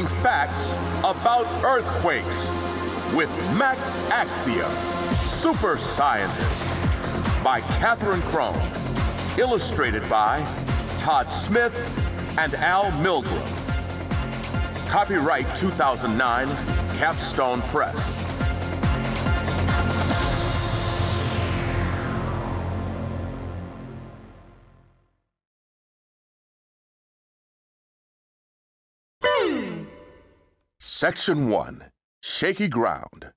facts about earthquakes with Max Axiom, Super Scientist, by Katherine Krohn. Illustrated by Todd Smith and Al Milgrom. Copyright 2009, Capstone Press. Section 1 Shaky Ground.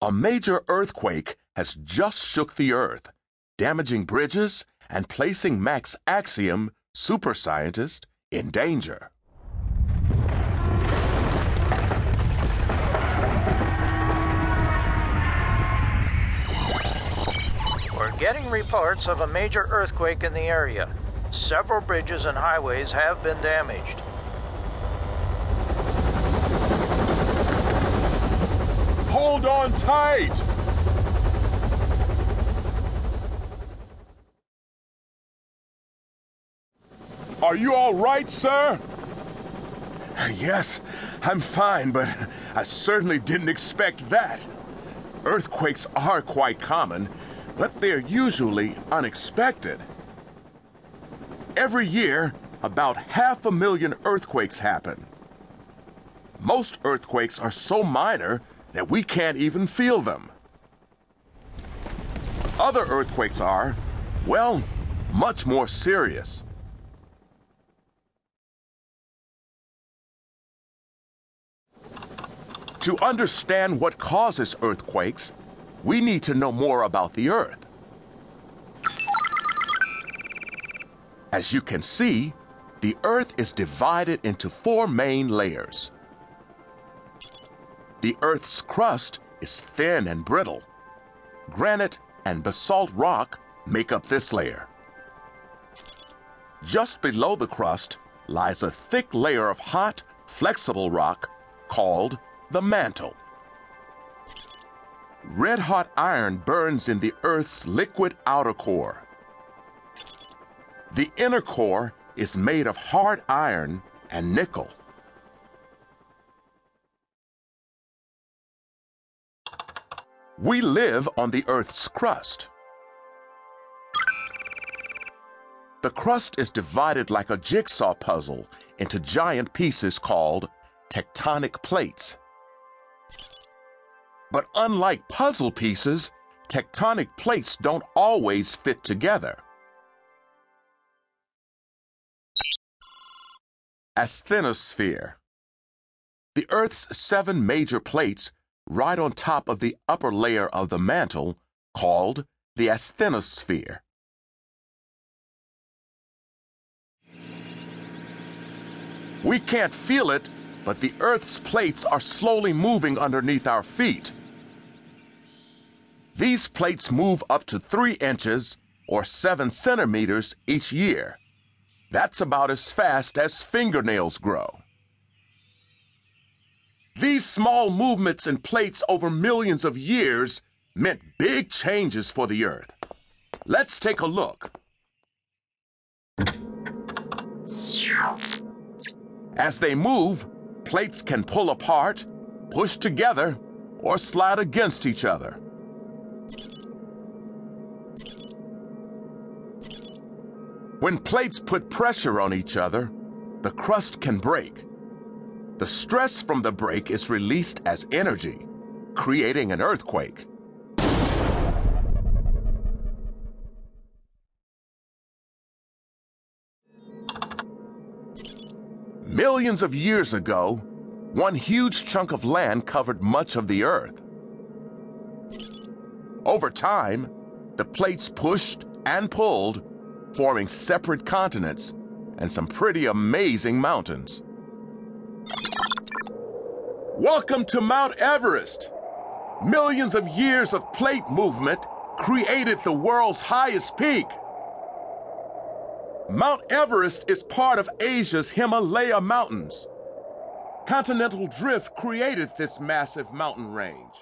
A major earthquake has just shook the earth, damaging bridges and placing Max Axiom, super scientist, in danger. We're getting reports of a major earthquake in the area. Several bridges and highways have been damaged. Hold on tight! Are you all right, sir? Yes, I'm fine, but I certainly didn't expect that. Earthquakes are quite common, but they're usually unexpected. Every year, about half a million earthquakes happen. Most earthquakes are so minor that we can't even feel them. Other earthquakes are, well, much more serious. To understand what causes earthquakes, we need to know more about the Earth. As you can see, the Earth is divided into four main layers. The Earth's crust is thin and brittle. Granite and basalt rock make up this layer. Just below the crust lies a thick layer of hot, flexible rock called the mantle. Red hot iron burns in the Earth's liquid outer core. The inner core is made of hard iron and nickel. We live on the Earth's crust. The crust is divided like a jigsaw puzzle into giant pieces called tectonic plates. But unlike puzzle pieces, tectonic plates don't always fit together. Asthenosphere. The Earth's seven major plates ride on top of the upper layer of the mantle called the asthenosphere. We can't feel it, but the Earth's plates are slowly moving underneath our feet. These plates move up to three inches or seven centimeters each year. That's about as fast as fingernails grow. These small movements in plates over millions of years meant big changes for the Earth. Let's take a look. As they move, plates can pull apart, push together, or slide against each other. When plates put pressure on each other, the crust can break. The stress from the break is released as energy, creating an earthquake. Millions of years ago, one huge chunk of land covered much of the Earth. Over time, the plates pushed and pulled, forming separate continents and some pretty amazing mountains. Welcome to Mount Everest. Millions of years of plate movement created the world's highest peak. Mount Everest is part of Asia's Himalaya Mountains. Continental drift created this massive mountain range.